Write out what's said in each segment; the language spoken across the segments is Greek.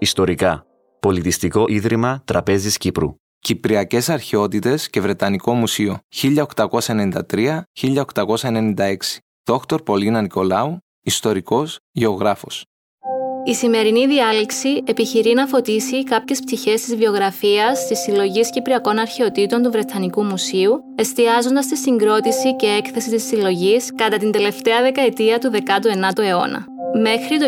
Μίλα μου ιστορικά. Πολιτιστικό Ίδρυμα Τραπέζης Κύπρου. Κυπριακές Αρχαιότητες και Βρετανικό Μουσείο 1893-1896. Δόκτωρ Πολίνα Νικολάου, ιστορικός, γεωγράφος. Η σημερινή διάλεξη επιχειρεί να φωτίσει κάποιες πτυχές της βιογραφίας της Συλλογής Κυπριακών Αρχαιοτήτων του Βρετανικού Μουσείου, εστιάζοντας στη συγκρότηση και έκθεση της συλλογής κατά την τελευταία δεκαετία του 19ου αιώνα. Μέχρι το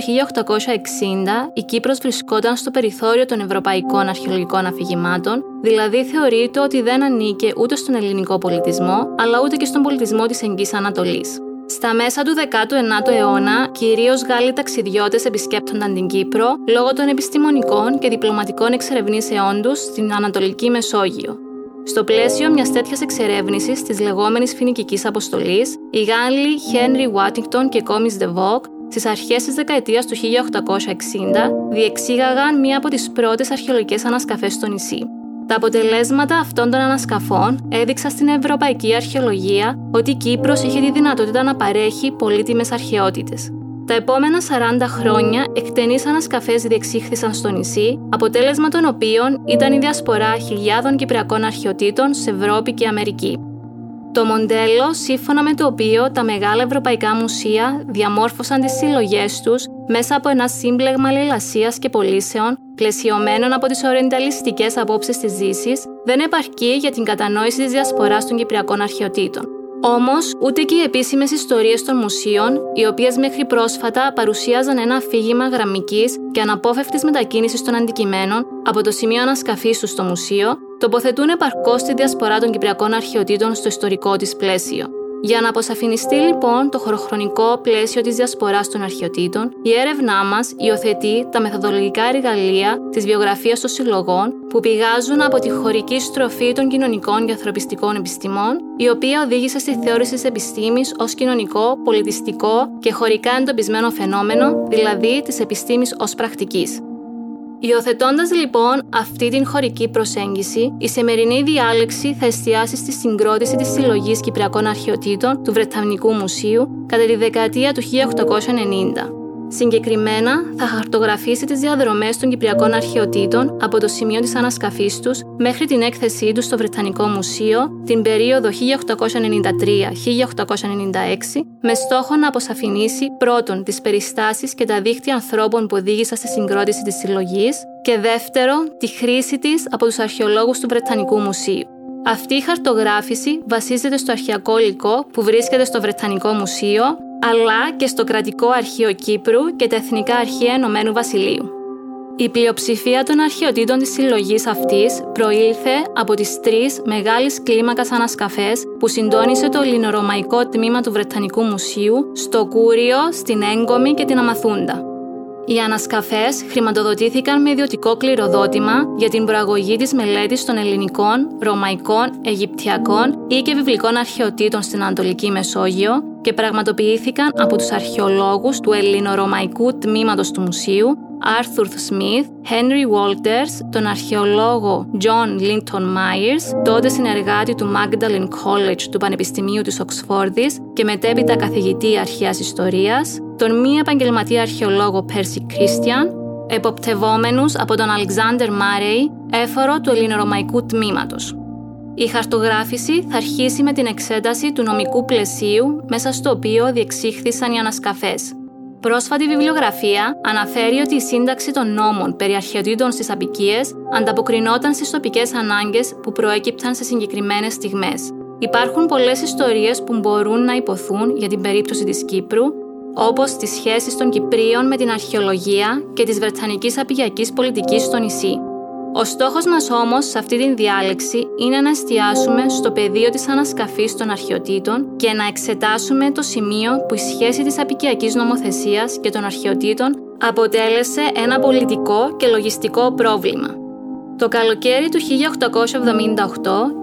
1860 η Κύπρος βρισκόταν στο περιθώριο των ευρωπαϊκών αρχαιολογικών αφηγημάτων, δηλαδή θεωρείται ότι δεν ανήκε ούτε στον ελληνικό πολιτισμό, αλλά ούτε και στον πολιτισμό της Εγγύης Ανατολής. Στα μέσα του 19ου αιώνα, κυρίως Γάλλοι ταξιδιώτες επισκέπτονταν την Κύπρο λόγω των επιστημονικών και διπλωματικών εξερευνήσεών τους στην Ανατολική Μεσόγειο. Στο πλαίσιο μιας τέτοιας εξερεύνησης της λεγόμενης Φινικική Αποστολής, οι Γάλλοι Henry Waddington και Comis de Vogue στις αρχές της δεκαετίας του 1860 διεξήγαγαν μία από τις πρώτες αρχαιολογικές ανασκαφές στο νησί. Τα αποτελέσματα αυτών των ανασκαφών έδειξαν στην ευρωπαϊκή αρχαιολογία ότι η Κύπρος είχε τη δυνατότητα να παρέχει πολύτιμες αρχαιότητες. Τα επόμενα 40 χρόνια εκτενείς ανασκαφές διεξήχθησαν στο νησί, αποτέλεσμα των οποίων ήταν η διασπορά χιλιάδων κυπριακών αρχαιοτήτων σε Ευρώπη και Αμερική. Το μοντέλο σύμφωνα με το οποίο τα μεγάλα ευρωπαϊκά μουσεία διαμόρφωσαν τις συλλογές τους μέσα από ένα σύμπλεγμα λαιλασίας και πωλήσεων πλαισιωμένων από τις ορενταλιστικές απόψεις της Δύσης, δεν επαρκεί για την κατανόηση της διασποράς των κυπριακών αρχαιοτήτων. Όμως, ούτε και οι επίσημες ιστορίες των μουσείων, οι οποίες μέχρι πρόσφατα παρουσίαζαν ένα αφήγημα γραμμικής και αναπόφευκτης μετακίνησης των αντικειμένων από το σημείο ανασκαφής τους στο μουσείο, τοποθετούν επαρκώς τη διασπορά των Κυπριακών αρχαιοτήτων στο ιστορικό της πλαίσιο. Για να αποσαφινιστεί λοιπόν το χωροχρονικό πλαίσιο της διασποράς των αρχαιοτήτων, η έρευνά μας υιοθετεί τα μεθοδολογικά εργαλεία της βιογραφίας των συλλογών που πηγάζουν από τη χωρική στροφή των κοινωνικών και ανθρωπιστικών επιστημών, η οποία οδήγησε στη θεώρηση της επιστήμης ως κοινωνικό, πολιτιστικό και χωρικά εντοπισμένο φαινόμενο, δηλαδή της επιστήμης ως πρακτικής. Υιοθετώντας λοιπόν αυτή την χωρική προσέγγιση, η σημερινή διάλεξη θα εστιάσει στη συγκρότηση της συλλογής Κυπριακών Αρχαιοτήτων του Βρετανικού Μουσείου κατά τη δεκαετία του 1890. Συγκεκριμένα, θα χαρτογραφήσει τις διαδρομές των Κυπριακών Αρχαιοτήτων από το σημείο της ανασκαφής τους μέχρι την έκθεσή τους στο Βρετανικό Μουσείο την περίοδο 1893-1896, με στόχο να αποσαφηνίσει πρώτον τις περιστάσεις και τα δίκτυα ανθρώπων που οδήγησαν στη συγκρότηση της συλλογής και δεύτερον τη χρήση της από τους αρχαιολόγους του Βρετανικού Μουσείου. Αυτή η χαρτογράφηση βασίζεται στο αρχαιακό υλικό που βρίσκεται στο Βρετανικό Μουσείο, αλλά και στο Κρατικό Αρχείο Κύπρου και τα Εθνικά Αρχεία Ενωμένου Βασιλείου. Η πλειοψηφία των αρχαιοτήτων της συλλογής αυτής προήλθε από τις τρεις μεγάλες κλίμακας ανασκαφές που συντόνισε το ελληνορωμαϊκό τμήμα του Βρετανικού Μουσείου στο Κούριο, στην Έγκομη και την Αμαθούντα. Οι ανασκαφές χρηματοδοτήθηκαν με ιδιωτικό κληροδότημα για την προαγωγή της μελέτης των ελληνικών, ρωμαϊκών, αιγυπτιακών ή και βιβλικών αρχαιοτήτων στην Ανατολική Μεσόγειο και πραγματοποιήθηκαν από τους αρχαιολόγους του ελληνορωμαϊκού τμήματος του Μουσείου Arthur Smith, Henry Walters, τον αρχαιολόγο John Linton Myers, τότε συνεργάτη του Magdalen College του Πανεπιστημίου της Οξφόρδης και μετέπειτα καθηγητή αρχαίας ιστορίας, τον μη επαγγελματία αρχαιολόγο Percy Christian, εποπτευόμενους από τον Alexander Murray, έφορο του ελληνορωμαϊκού τμήματος. Η χαρτογράφηση θα αρχίσει με την εξέταση του νομικού πλαισίου μέσα στο οποίο διεξήχθησαν οι ανασκαφές. Πρόσφατη βιβλιογραφία αναφέρει ότι η σύνταξη των νόμων περί αρχαιοτήτων στις απικίες ανταποκρινόταν στις τοπικές ανάγκες που προέκυπταν σε συγκεκριμένες στιγμές. Υπάρχουν πολλές ιστορίες που μπορούν να υποθούν για την περίπτωση της Κύπρου, όπως τις σχέσεις των Κυπρίων με την αρχαιολογία και της Βρετανικής απικιακής πολιτικής στο νησί. Ο στόχος μας όμως σε αυτή την διάλεξη είναι να εστιάσουμε στο πεδίο της ανασκαφής των αρχαιοτήτων και να εξετάσουμε το σημείο που η σχέση της απικιακής νομοθεσίας και των αρχαιοτήτων αποτέλεσε ένα πολιτικό και λογιστικό πρόβλημα. Το καλοκαίρι του 1878,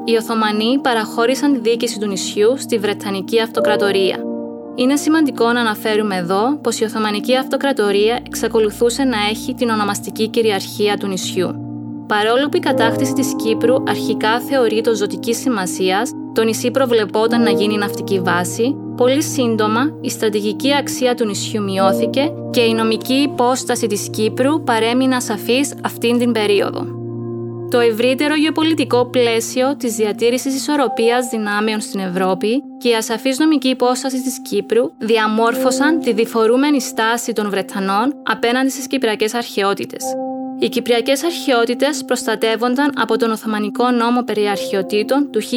οι Οθωμανοί παραχώρησαν τη διοίκηση του νησιού στη Βρετανική Αυτοκρατορία. Είναι σημαντικό να αναφέρουμε εδώ πως η Οθωμανική Αυτοκρατορία εξακολουθούσε να έχει την ονομαστική κυριαρχία του νησιού. Παρόλο που η κατάκτηση της Κύπρου αρχικά θεωρείται ζωτικής σημασίας, το νησί προβλεπόταν να γίνει ναυτική βάση, πολύ σύντομα η στρατηγική αξία του νησιού μειώθηκε και η νομική υπόσταση της Κύπρου παρέμεινε ασαφής αυτήν την περίοδο. Το ευρύτερο γεωπολιτικό πλαίσιο της διατήρησης ισορροπίας δυνάμεων στην Ευρώπη και η ασαφής νομική υπόσταση της Κύπρου διαμόρφωσαν τη διφορούμενη στάση των Βρετανών απέναντι στις κυπριακές αρχαιότητες. Οι Κυπριακές αρχαιότητες προστατεύονταν από τον Οθωμανικό νόμο περί αρχαιοτήτων του 1874.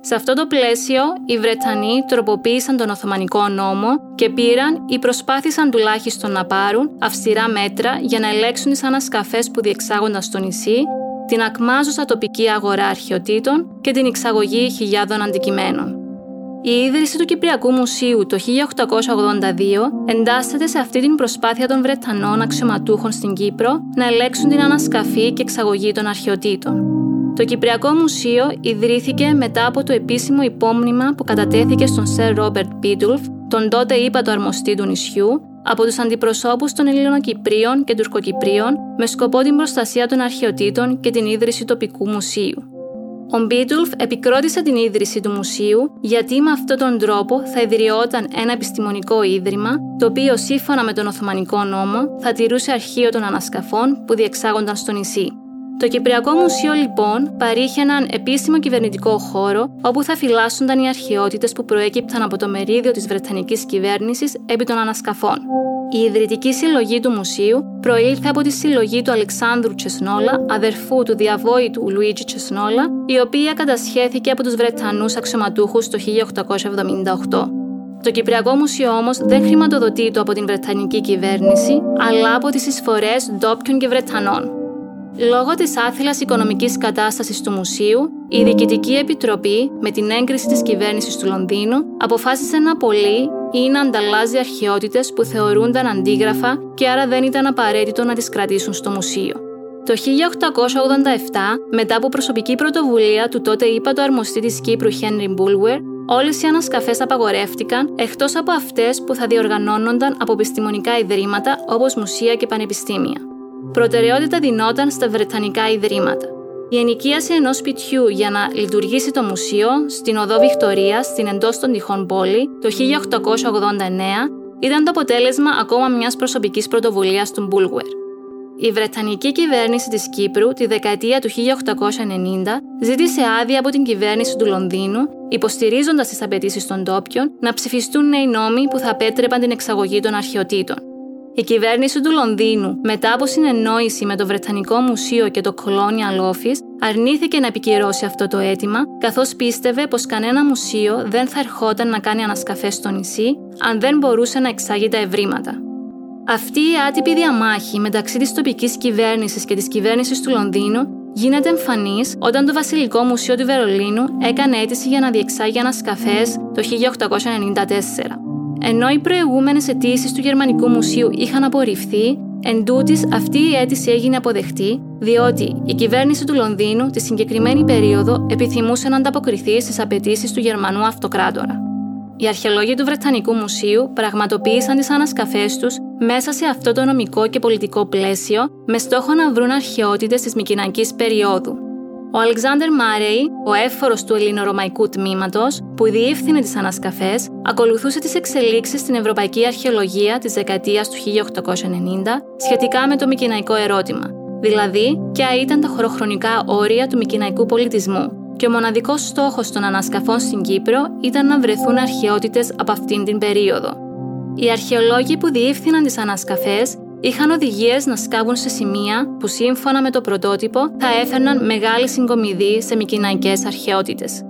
Σε αυτό το πλαίσιο, οι Βρετανοί τροποποίησαν τον Οθωμανικό νόμο και πήραν ή προσπάθησαν τουλάχιστον να πάρουν αυστηρά μέτρα για να ελέγξουν τις ανασκαφές που διεξάγονταν στο νησί, την ακμάζουσα τοπική αγορά αρχαιοτήτων και την εξαγωγή χιλιάδων αντικειμένων. Η ίδρυση του Κυπριακού Μουσείου το 1882 εντάσσεται σε αυτή την προσπάθεια των Βρετανών αξιωματούχων στην Κύπρο να ελέγξουν την ανασκαφή και εξαγωγή των αρχαιοτήτων. Το Κυπριακό Μουσείο ιδρύθηκε μετά από το επίσημο υπόμνημα που κατατέθηκε στον Σερ Ρόμπερτ Πίτουλφ, τον τότε ύπατο αρμοστή του νησιού, από τους αντιπροσώπους των Ελληνοκυπρίων και Τουρκοκυπρίων με σκοπό την προστασία των αρχαιοτήτων και την ίδρυση τοπικού μουσείου. Ο Μπίτουλφ επικρότησε την ίδρυση του μουσείου γιατί με αυτόν τον τρόπο θα ιδρυόταν ένα επιστημονικό ίδρυμα, το οποίο σύμφωνα με τον Οθωμανικό νόμο θα τηρούσε αρχείο των ανασκαφών που διεξάγονταν στο νησί. Το Κυπριακό Μουσείο λοιπόν παρήχε έναν επίσημο κυβερνητικό χώρο όπου θα φυλάσσονταν οι αρχαιότητες που προέκυπταν από το μερίδιο της Βρετανικής κυβέρνησης επί των ανασκαφών. Η ιδρυτική συλλογή του μουσείου προήλθε από τη συλλογή του Αλεξάνδρου Τσεσνόλα, αδερφού του διαβόητου Λουίτζι Τσεσνόλα, η οποία κατασχέθηκε από τους Βρετανούς αξιωματούχους το 1878. Το Κυπριακό Μουσείο όμως δεν χρηματοδοτείται από την Βρετανική κυβέρνηση, αλλά από τις εισφορές ντόπιων και Βρετανών. Λόγω της άθυλα οικονομικής κατάστασης του μουσείου, η Διοικητική Επιτροπή, με την έγκριση της κυβέρνησης του Λονδίνου, αποφάσισε να πωλεί ή να ανταλλάζει αρχαιότητες που θεωρούνταν αντίγραφα και άρα δεν ήταν απαραίτητο να τις κρατήσουν στο μουσείο. Το 1887, μετά από προσωπική πρωτοβουλία του τότε ύπατο αρμοστή της Κύπρου Χένρι Μπούλουερ, όλες οι ανασκαφές απαγορεύτηκαν εκτός από αυτές που θα διοργανώνονταν από επιστημονικά ιδρύματα όπως μουσεία και πανεπιστήμια προτεραιότητα δινόταν στα Βρετανικά Ιδρύματα. Η ενοικίαση ενός σπιτιού για να λειτουργήσει το μουσείο στην οδό Βικτωρία στην εντός των τυχών πόλη το 1889 ήταν το αποτέλεσμα ακόμα μιας προσωπικής πρωτοβουλίας του Μπούλγουερ. Η Βρετανική κυβέρνηση της Κύπρου τη δεκαετία του 1890 ζήτησε άδεια από την κυβέρνηση του Λονδίνου, υποστηρίζοντας τις απαιτήσεις των τόπιων, να ψηφιστούν νέοι νόμοι που θα απέτρεπαν την εξαγωγή των αρχαιοτήτων. Η κυβέρνηση του Λονδίνου, μετά από συνεννόηση με το Βρετανικό Μουσείο και το Colonial Office, αρνήθηκε να επικυρώσει αυτό το αίτημα, καθώς πίστευε πως κανένα μουσείο δεν θα ερχόταν να κάνει ανασκαφές στο νησί, αν δεν μπορούσε να εξάγει τα ευρήματα. Αυτή η άτυπη διαμάχη μεταξύ της τοπικής κυβέρνησης και της κυβέρνησης του Λονδίνου γίνεται εμφανής όταν το Βασιλικό Μουσείο του Βερολίνου έκανε αίτηση για να διεξάγει ανασκαφές το 1894. Ενώ οι προηγούμενες αιτήσεις του Γερμανικού Μουσείου είχαν απορριφθεί, εν τούτης, αυτή η αίτηση έγινε αποδεκτή, διότι η κυβέρνηση του Λονδίνου τη συγκεκριμένη περίοδο επιθυμούσε να ανταποκριθεί στις απαιτήσεις του Γερμανού Αυτοκράτορα. Οι αρχαιολόγοι του Βρετανικού Μουσείου πραγματοποίησαν τις ανασκαφές τους μέσα σε αυτό το νομικό και πολιτικό πλαίσιο, με στόχο να βρουν αρχαιότητες της Μικυναϊκή περίοδου, ο Αλεξάνδρ Μάρεϊ, ο έφορος του ελληνορωμαϊκού τμήματος, που διεύθυνε τις ανασκαφές, ακολουθούσε τις εξελίξεις στην ευρωπαϊκή αρχαιολογία της δεκαετίας του 1890 σχετικά με το μικυναϊκό ερώτημα, δηλαδή ποια ήταν τα χωροχρονικά όρια του μικυναϊκού πολιτισμού. Και ο μοναδικός στόχος των ανασκαφών στην Κύπρο ήταν να βρεθούν αρχαιότητες από αυτήν την περίοδο. Οι αρχαιολόγοι που διεύθυναν τις ανασκαφές είχαν οδηγίες να σκάβουν σε σημεία που σύμφωνα με το πρωτότυπο θα έφερναν μεγάλη συγκομιδή σε μικυναϊκέ αρχαιότητες.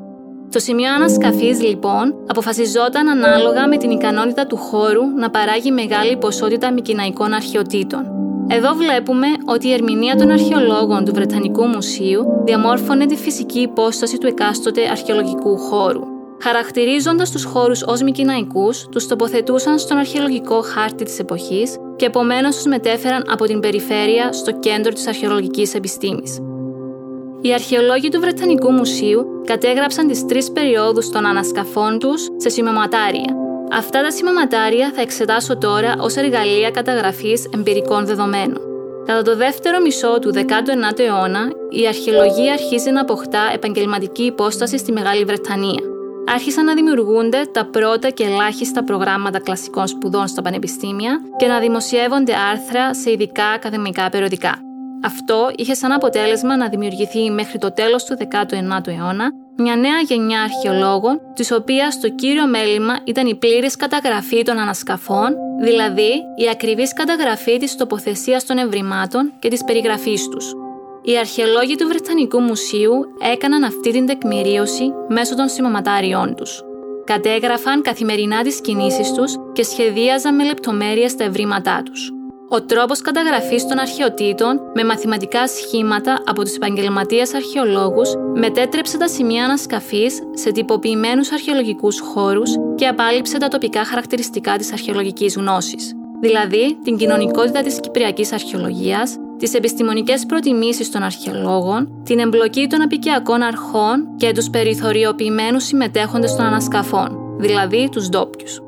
Το σημείο ανασκαφής, λοιπόν, αποφασιζόταν ανάλογα με την ικανότητα του χώρου να παράγει μεγάλη ποσότητα μικυναϊκών αρχαιοτήτων. Εδώ βλέπουμε ότι η ερμηνεία των αρχαιολόγων του Βρετανικού Μουσείου διαμόρφωνε τη φυσική υπόσταση του εκάστοτε αρχαιολογικού χώρου. Χαρακτηρίζοντας τους χώρους ως μικυναϊκού, τους τοποθετούσαν στον αρχαιολογικό χάρτη της εποχής και επομένως τους μετέφεραν από την περιφέρεια στο κέντρο της αρχαιολογικής επιστήμης. Οι αρχαιολόγοι του Βρετανικού Μουσείου κατέγραψαν τις τρεις περιόδους των ανασκαφών τους σε σημειωματάρια. Αυτά τα σημειωματάρια θα εξετάσω τώρα ως εργαλεία καταγραφής εμπειρικών δεδομένων. Κατά το δεύτερο μισό του 19ου αιώνα, η αρχαιολογία αρχίζει να αποκτά επαγγελματική υπόσταση στη Μεγάλη Βρετανία. Άρχισαν να δημιουργούνται τα πρώτα και ελάχιστα προγράμματα κλασικών σπουδών στα πανεπιστήμια και να δημοσιεύονται άρθρα σε ειδικά ακαδημικά περιοδικά. Αυτό είχε σαν αποτέλεσμα να δημιουργηθεί μέχρι το τέλος του 19ου αιώνα μια νέα γενιά αρχαιολόγων, της οποίας το κύριο μέλημα ήταν η πλήρης καταγραφή των ανασκαφών, δηλαδή η ακριβής καταγραφή της τοποθεσίας των ευρημάτων και της περιγραφής τους. Οι αρχαιολόγοι του Βρετανικού Μουσείου έκαναν αυτή την τεκμηρίωση μέσω των σημαματάριών τους. Κατέγραφαν καθημερινά τις κινήσεις τους και σχεδίαζαν με λεπτομέρειες τα ευρήματά τους. Ο τρόπος καταγραφής των αρχαιοτήτων με μαθηματικά σχήματα από τους επαγγελματίες αρχαιολόγους μετέτρεψε τα σημεία ανασκαφής σε τυποποιημένους αρχαιολογικούς χώρους και απάλληψε τα τοπικά χαρακτηριστικά της αρχαιολογικής γνώσης, δηλαδή την κοινωνικότητα της κυπριακής αρχαιολογίας, τις επιστημονικές προτιμήσεις των αρχαιολόγων, την εμπλοκή των απικιακών αρχών και τους περιθωριοποιημένους συμμετέχοντες των ανασκαφών, δηλαδή τους ντόπιους.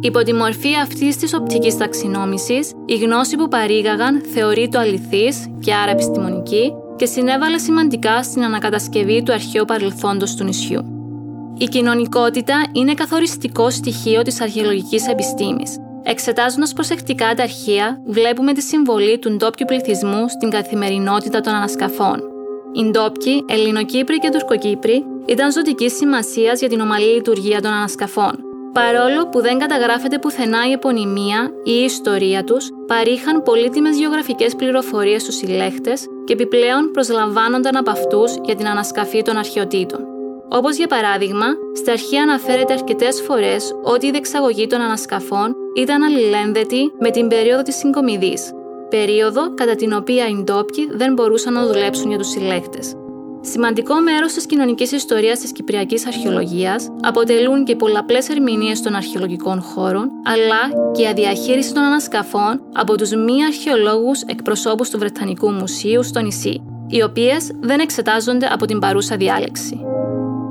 Υπό τη μορφή αυτής της οπτικής ταξινόμησης, η γνώση που παρήγαγαν θεωρείται αληθής και άρα επιστημονική και συνέβαλε σημαντικά στην ανακατασκευή του αρχαίου παρελθόντος του νησιού. Η κοινωνικότητα είναι καθοριστικό στοιχείο της αρχαιολογικής επιστήμης. Εξετάζοντας προσεκτικά τα αρχεία, βλέπουμε τη συμβολή του ντόπιου πληθυσμού στην καθημερινότητα των ανασκαφών. Οι ντόπιοι, Ελληνοκύπροι και Τουρκοκύπροι ήταν ζωτική σημασία για την ομαλή λειτουργία των ανασκαφών. Παρόλο που δεν καταγράφεται πουθενά η επωνυμία ή η ιστορία τους, παρήχαν πολύτιμες γεωγραφικές πληροφορίες στους συλλέχτες και επιπλέον προσλαμβάνονταν από αυτούς για την ανασκαφή των αρχαιοτήτων. Όπως για παράδειγμα, στα αρχεία αναφέρεται αρκετές φορές ότι η δεξαγωγή των ανασκαφών ήταν αλληλένδετη με την περίοδο της συγκομιδής, περίοδο κατά την οποία οι ντόπιοι δεν μπορούσαν να δουλέψουν για τους συλλέχτες. Σημαντικό μέρος της κοινωνικής ιστορίας της Κυπριακής Αρχαιολογίας αποτελούν και πολλαπλές ερμηνείες των αρχαιολογικών χώρων, αλλά και η αδιαχείριση των ανασκαφών από τους μη αρχαιολόγους εκπροσώπους του Βρετανικού Μουσείου στο νησί, οι οποίες δεν εξετάζονται από την παρούσα διάλεξη.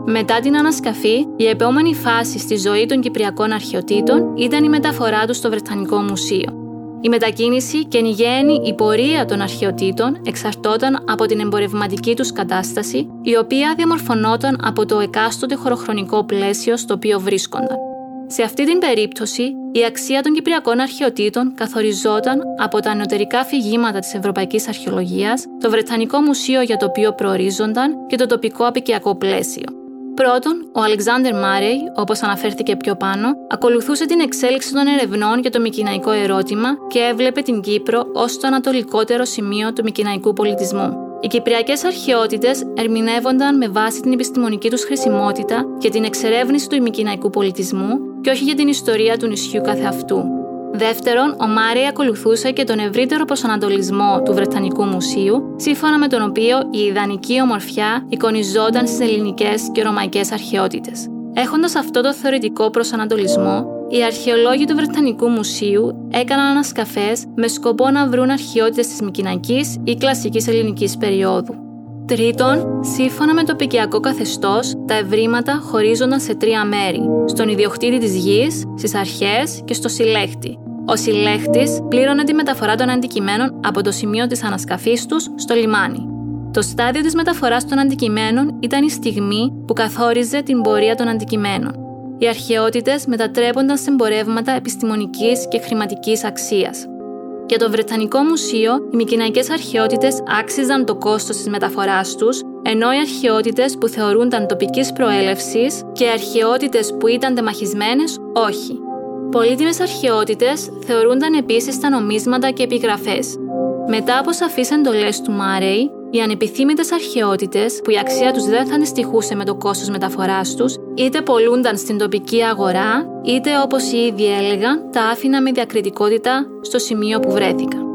Μετά την ανασκαφή, η επόμενη φάση στη ζωή των Κυπριακών αρχαιοτήτων ήταν η μεταφορά τους στο Βρετανικό Μουσείο, η μετακίνηση και η γέννη η πορεία των αρχαιοτήτων εξαρτώταν από την εμπορευματική τους κατάσταση, η οποία διαμορφωνόταν από το εκάστοτε χωροχρονικό πλαίσιο στο οποίο βρίσκονταν. Σε αυτή την περίπτωση, η αξία των Κυπριακών αρχαιοτήτων καθοριζόταν από τα ανωτερικά φυγήματα της Ευρωπαϊκής Αρχαιολογίας, το Βρετανικό Μουσείο για το οποίο προορίζονταν και το τοπικό απικιακό πλαίσιο. Πρώτον, ο Αλεξάνδρ Μάρεϊ, όπως αναφέρθηκε πιο πάνω, ακολουθούσε την εξέλιξη των ερευνών για το μικυναϊκό ερώτημα και έβλεπε την Κύπρο ως το ανατολικότερο σημείο του μικυναϊκού πολιτισμού. Οι κυπριακές αρχαιότητες ερμηνεύονταν με βάση την επιστημονική τους χρησιμότητα για την εξερεύνηση του ημικυναϊκού πολιτισμού και όχι για την ιστορία του νησιού καθεαυτού. Δεύτερον, ο Μάρι ακολουθούσε και τον ευρύτερο προσανατολισμό του Βρετανικού Μουσείου, σύμφωνα με τον οποίο η ιδανική ομορφιά εικονιζόταν στις ελληνικές και ρωμαϊκές αρχαιότητες. Έχοντας αυτό το θεωρητικό προσανατολισμό, οι αρχαιολόγοι του Βρετανικού Μουσείου έκαναν ανασκαφές με σκοπό να βρουν αρχαιότητες της Μικυνακή ή κλασικής ελληνικής περίοδου. Τρίτον, σύμφωνα με το πικιακό καθεστώς, τα ευρήματα χωρίζονταν σε τρία μέρη: στον ιδιοκτήτη της γης, στις αρχές και στο συλλέχτη, ο συλλέχτη πλήρωνε τη μεταφορά των αντικειμένων από το σημείο της ανασκαφής τους στο λιμάνι. Το στάδιο της μεταφοράς των αντικειμένων ήταν η στιγμή που καθόριζε την πορεία των αντικειμένων. Οι αρχαιότητες μετατρέπονταν σε εμπορεύματα επιστημονικής και χρηματικής αξίας. Για το Βρετανικό Μουσείο, οι μικυναϊκέ αρχαιότητες άξιζαν το κόστος της μεταφοράς τους, ενώ οι αρχαιότητες που θεωρούνταν τοπικής προέλευσης και οι αρχαιότητες που ήταν τεμαχισμένες, όχι. Πολύτιμες αρχαιότητες θεωρούνταν επίσης τα νομίσματα και επιγραφές. Μετά από σαφείς εντολές του Μάρεϊ, οι ανεπιθύμητες αρχαιότητες, που η αξία τους δεν θα αντιστοιχούσε με το κόστος μεταφοράς τους, είτε πολλούνταν στην τοπική αγορά, είτε όπως οι ίδιοι έλεγαν, τα άφηνα με διακριτικότητα στο σημείο που βρέθηκαν.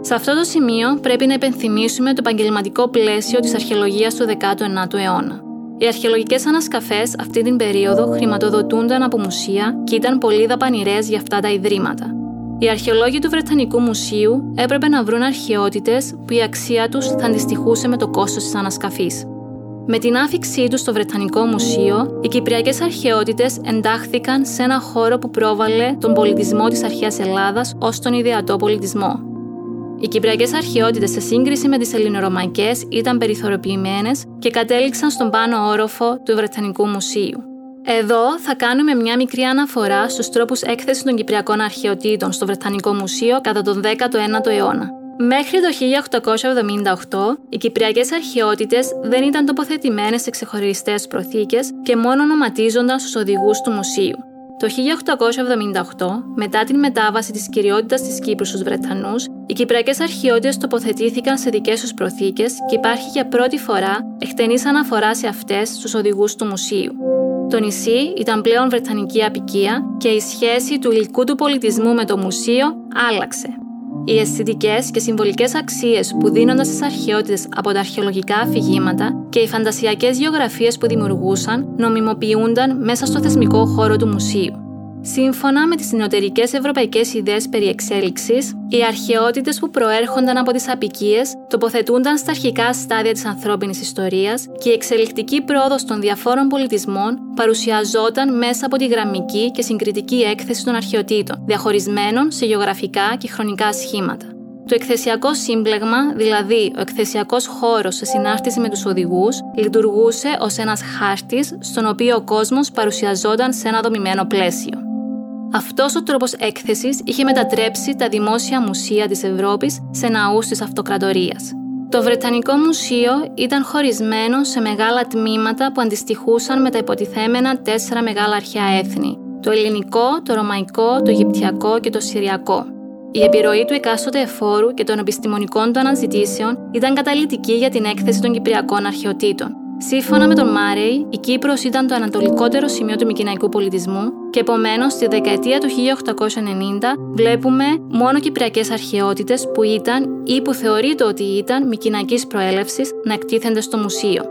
Σε αυτό το σημείο πρέπει να υπενθυμίσουμε το επαγγελματικό πλαίσιο της αρχαιολογίας του 19ου αιώνα. Οι αρχαιολογικές ανασκαφές αυτή την περίοδο χρηματοδοτούνταν από μουσεία και ήταν πολύ δαπανηρές για αυτά τα ιδρύματα. Οι αρχαιολόγοι του Βρετανικού Μουσείου έπρεπε να βρουν αρχαιότητες που η αξία τους θα αντιστοιχούσε με το κόστος της ανασκαφής. Με την άφηξή τους στο Βρετανικό Μουσείο, οι Κυπριακές αρχαιότητες εντάχθηκαν σε ένα χώρο που πρόβαλε τον πολιτισμό της αρχαίας Ελλάδας ως τον ιδεατό πολιτισμό. Οι κυπριακές αρχαιότητες σε σύγκριση με τις ελληνορωμαϊκές ήταν περιθωριοποιημένες και κατέληξαν στον πάνω όροφο του Βρετανικού Μουσείου. Εδώ θα κάνουμε μια μικρή αναφορά στους τρόπους έκθεσης των Κυπριακών αρχαιοτήτων στο Βρετανικό Μουσείο κατά τον 19ο αιώνα. Μέχρι το 1878, οι Κυπριακές αρχαιότητες δεν ήταν τοποθετημένες σε ξεχωριστές προθήκες και μόνο ονοματίζονταν στους οδηγούς του μουσείου. Το 1878, μετά την μετάβαση της κυριότητας της Κύπρου στους Βρετανούς, οι Κυπριακές αρχαιότητες τοποθετήθηκαν σε δικές τους προθήκες και υπάρχει για πρώτη φορά εκτενής αναφορά σε αυτές στους οδηγούς του μουσείου. Το νησί ήταν πλέον βρετανική απικία και η σχέση του υλικού του πολιτισμού με το μουσείο άλλαξε. Οι αισθητικές και συμβολικές αξίες που δίνονταν στις αρχαιότητες από τα αρχαιολογικά αφηγήματα και οι φαντασιακές γεωγραφίες που δημιουργούσαν νομιμοποιούνταν μέσα στο θεσμικό χώρο του μουσείου. Σύμφωνα με τις νεωτερικές ευρωπαϊκές ιδέες περί εξέλιξης, οι αρχαιότητες που προέρχονταν από τις απικίες τοποθετούνταν στα αρχικά στάδια της ανθρώπινης ιστορίας και η εξελικτική πρόοδος των διαφόρων πολιτισμών παρουσιαζόταν μέσα από τη γραμμική και συγκριτική έκθεση των αρχαιοτήτων, διαχωρισμένων σε γεωγραφικά και χρονικά σχήματα. Το εκθεσιακό σύμπλεγμα, δηλαδή ο εκθεσιακός χώρος σε συνάρτηση με τους οδηγούς, λειτουργούσε ως ένας χάρτης στον οποίο ο κόσμος παρουσιαζόταν σε ένα δομημένο πλαίσιο. Αυτός ο τρόπος έκθεσης είχε μετατρέψει τα δημόσια μουσεία της Ευρώπης σε ναούς της αυτοκρατορίας. Το Βρετανικό Μουσείο ήταν χωρισμένο σε μεγάλα τμήματα που αντιστοιχούσαν με τα υποτιθέμενα τέσσερα μεγάλα αρχαία έθνη: το ελληνικό, το ρωμαϊκό, το αιγυπτιακό και το συριακό. Η επιρροή του εκάστοτε εφόρου και των επιστημονικών του αναζητήσεων ήταν καταλητική για την έκθεση των Κυπριακών αρχαιοτήτων. Σύμφωνα με τον Μάρεϊ, η Κύπρος ήταν το ανατολικότερο σημείο του μικυναϊκού πολιτισμού και επομένως στη δεκαετία του 1890 βλέπουμε μόνο κυπριακές αρχαιότητες που ήταν ή που θεωρείται ότι ήταν μικυναϊκής προέλευσης να εκτίθενται στο μουσείο.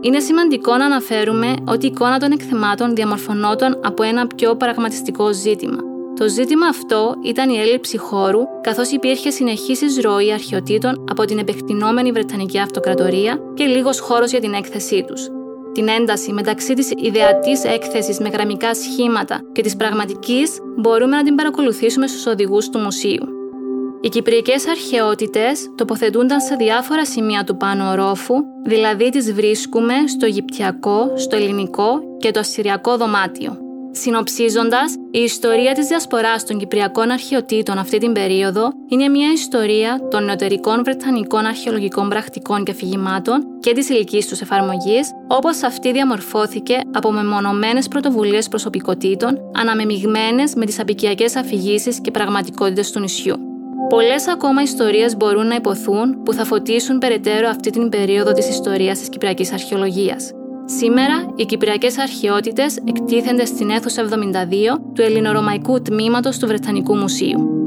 Είναι σημαντικό να αναφέρουμε ότι η εικόνα των εκθεμάτων διαμορφωνόταν από ένα πιο πραγματιστικό ζήτημα – το ζήτημα αυτό ήταν η έλλειψη χώρου, καθώς υπήρχε συνεχής εισρωή αρχαιοτήτων από την επεκτηνόμενη Βρετανική Αυτοκρατορία και λίγος χώρος για την έκθεσή τους. Την ένταση μεταξύ της ιδεατής έκθεσης με γραμμικά σχήματα και της πραγματικής μπορούμε να την παρακολουθήσουμε στους οδηγούς του μουσείου. Οι κυπριακές αρχαιότητες τοποθετούνταν σε διάφορα σημεία του πάνω ορόφου, δηλαδή τις βρίσκουμε στο Αιγυπτιακό, στο Ελληνικό και το Ασσυριακό δωμάτιο. Συνοψίζοντας, η ιστορία της διασποράς των Κυπριακών αρχαιοτήτων αυτή την περίοδο είναι μια ιστορία των νεωτερικών Βρετανικών αρχαιολογικών πρακτικών και αφηγημάτων και της ηλική τους εφαρμογής, όπως αυτή διαμορφώθηκε από μεμονωμένες πρωτοβουλίες προσωπικότητων, αναμεμειγμένε με τις απικιακές αφηγήσεις και πραγματικότητες του νησιού. Πολλές ακόμα ιστορίες μπορούν να υποθούν που θα φωτίσουν περαιτέρω αυτή την περίοδο της ιστορίας της Κυπριακής Αρχαιολογίας. Σήμερα, οι Κυπριακές αρχαιότητες εκτίθενται στην αίθουσα 72 του Ελληνορωμαϊκού Τμήματος του Βρετανικού Μουσείου.